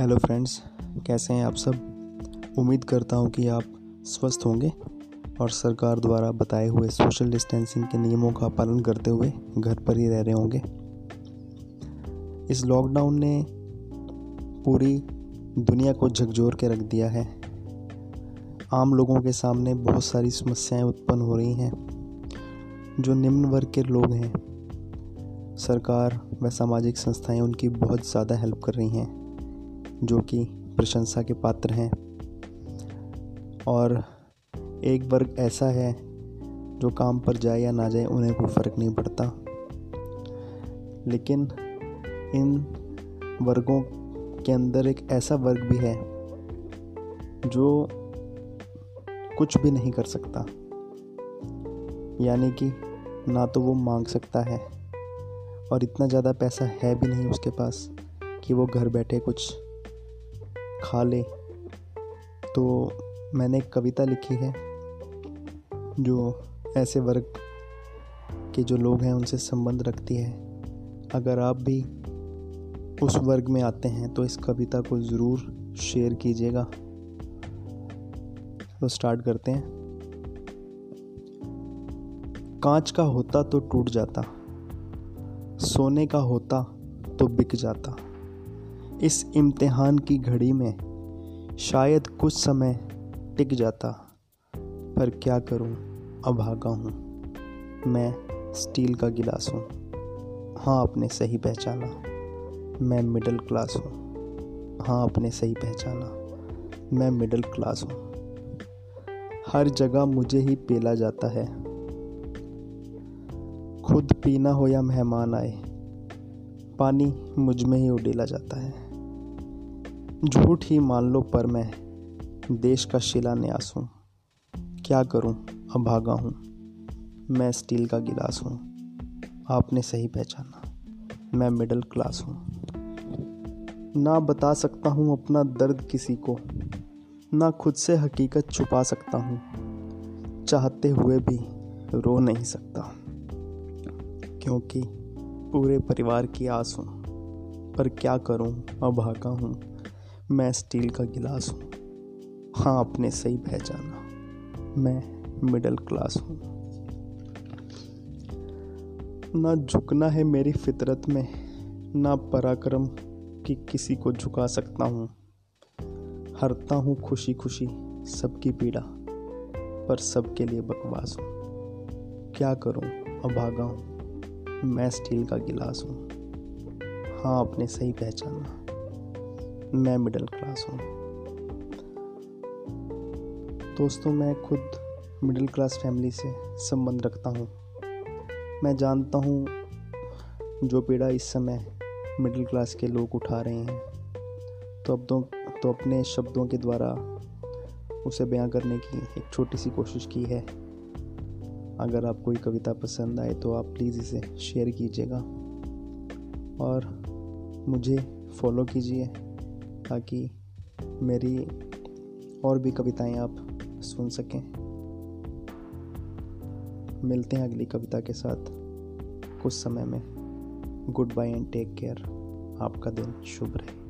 Hello friends, कैसे हैं आप सब? उम्मीद करता हूँ कि आप स्वस्थ होंगे और सरकार द्वारा बताए हुए सोशल डिस्टेंसिंग के नियमों का पालन करते हुए घर पर ही रह रहे होंगे। इस लॉकडाउन ने पूरी दुनिया को झकझोर के रख दिया है। आम लोगों के सामने बहुत सारी समस्याएँ उत्पन्न हो रही हैं, जो निम्न वर्ग के लोग हैं। सरकार व सामाजिक संस्थाएँ उनकी बहुत ज़्यादा हेल्प कर रही हैं। जो कि प्रशंसा के पात्र हैं। और एक वर्ग ऐसा है जो काम पर जाए या ना जाए, उन्हें कोई फ़र्क नहीं पड़ता। लेकिन इन वर्गों के अंदर एक ऐसा वर्ग भी है जो कुछ भी नहीं कर सकता। यानी कि ना तो वो मांग सकता है और इतना ज़्यादा पैसा है भी नहीं उसके पास कि वो घर बैठे कुछ खा ले। तो मैंने एक कविता लिखी है, जो ऐसे वर्ग के जो लोग हैं, उनसे संबंध रखती है। अगर आप भी उस वर्ग में आते हैं तो इस कविता को ज़रूर शेयर कीजिएगा। तो स्टार्ट करते हैं। कांच का होता तो टूट जाता, सोने का होता तो बिक जाता। इस इम्तिहान की घड़ी में शायद कुछ समय टिक जाता, पर क्या करूँ? अभागा हूँ। मैं स्टील का गिलास हूँ। हाँ आपने सही पहचाना। मैं मिडिल क्लास हूँ। हाँ आपने सही पहचाना। मैं मिडिल क्लास हूँ। हर जगह मुझे ही पेला जाता है। खुद पीना हो या मेहमान आए, पानी मुझमें ही उडेला जाता है। झूठ ही मान लो, पर मैं देश का शिलान्यास हूँ। क्या करूँ? अभागा हूँ। मैं स्टील का गिलास हूँ। आपने सही पहचाना। मैं मिडिल क्लास हूँ। ना बता सकता हूँ अपना दर्द किसी को। ना खुद से हकीकत छुपा सकता हूँ। चाहते हुए भी रो नहीं सकता। क्योंकि पूरे परिवार की आस हूँ। पर क्या करूँ? अभागा हूँ। मैं स्टील का गिलास हूँ। हाँ आपने सही पहचाना। मैं मिडिल क्लास हूँ। ना झुकना है मेरी फितरत में, ना पराक्रम कि किसी को झुका सकता हूँ। हरता हूँ खुशी खुशी सबकी पीड़ा, पर सबके लिए बकवास हूँ। क्या करूँ? अभागा हूँ। मैं स्टील का गिलास हूँ। हाँ आपने सही पहचाना। मैं मिडिल क्लास हूँ। दोस्तों मैं खुद मिडिल क्लास फैमिली से संबंध रखता हूँ। मैं जानता हूँ जो पीड़ा इस समय मिडिल क्लास के लोग उठा रहे हैं तो अब तो, तो अपने शब्दों के द्वारा उसे बयां करने की एक छोटी सी कोशिश की है। अगर आपको ये कविता पसंद आए तो आप प्लीज़ इसे शेयर कीजिएगा। और मुझे फॉलो कीजिए। ताकि मेरी और भी कविताएँ आप सुन सकें। मिलते हैं अगली कविता के साथ। कुछ समय में। Good bye and take care आपका दिन शुभ रहे।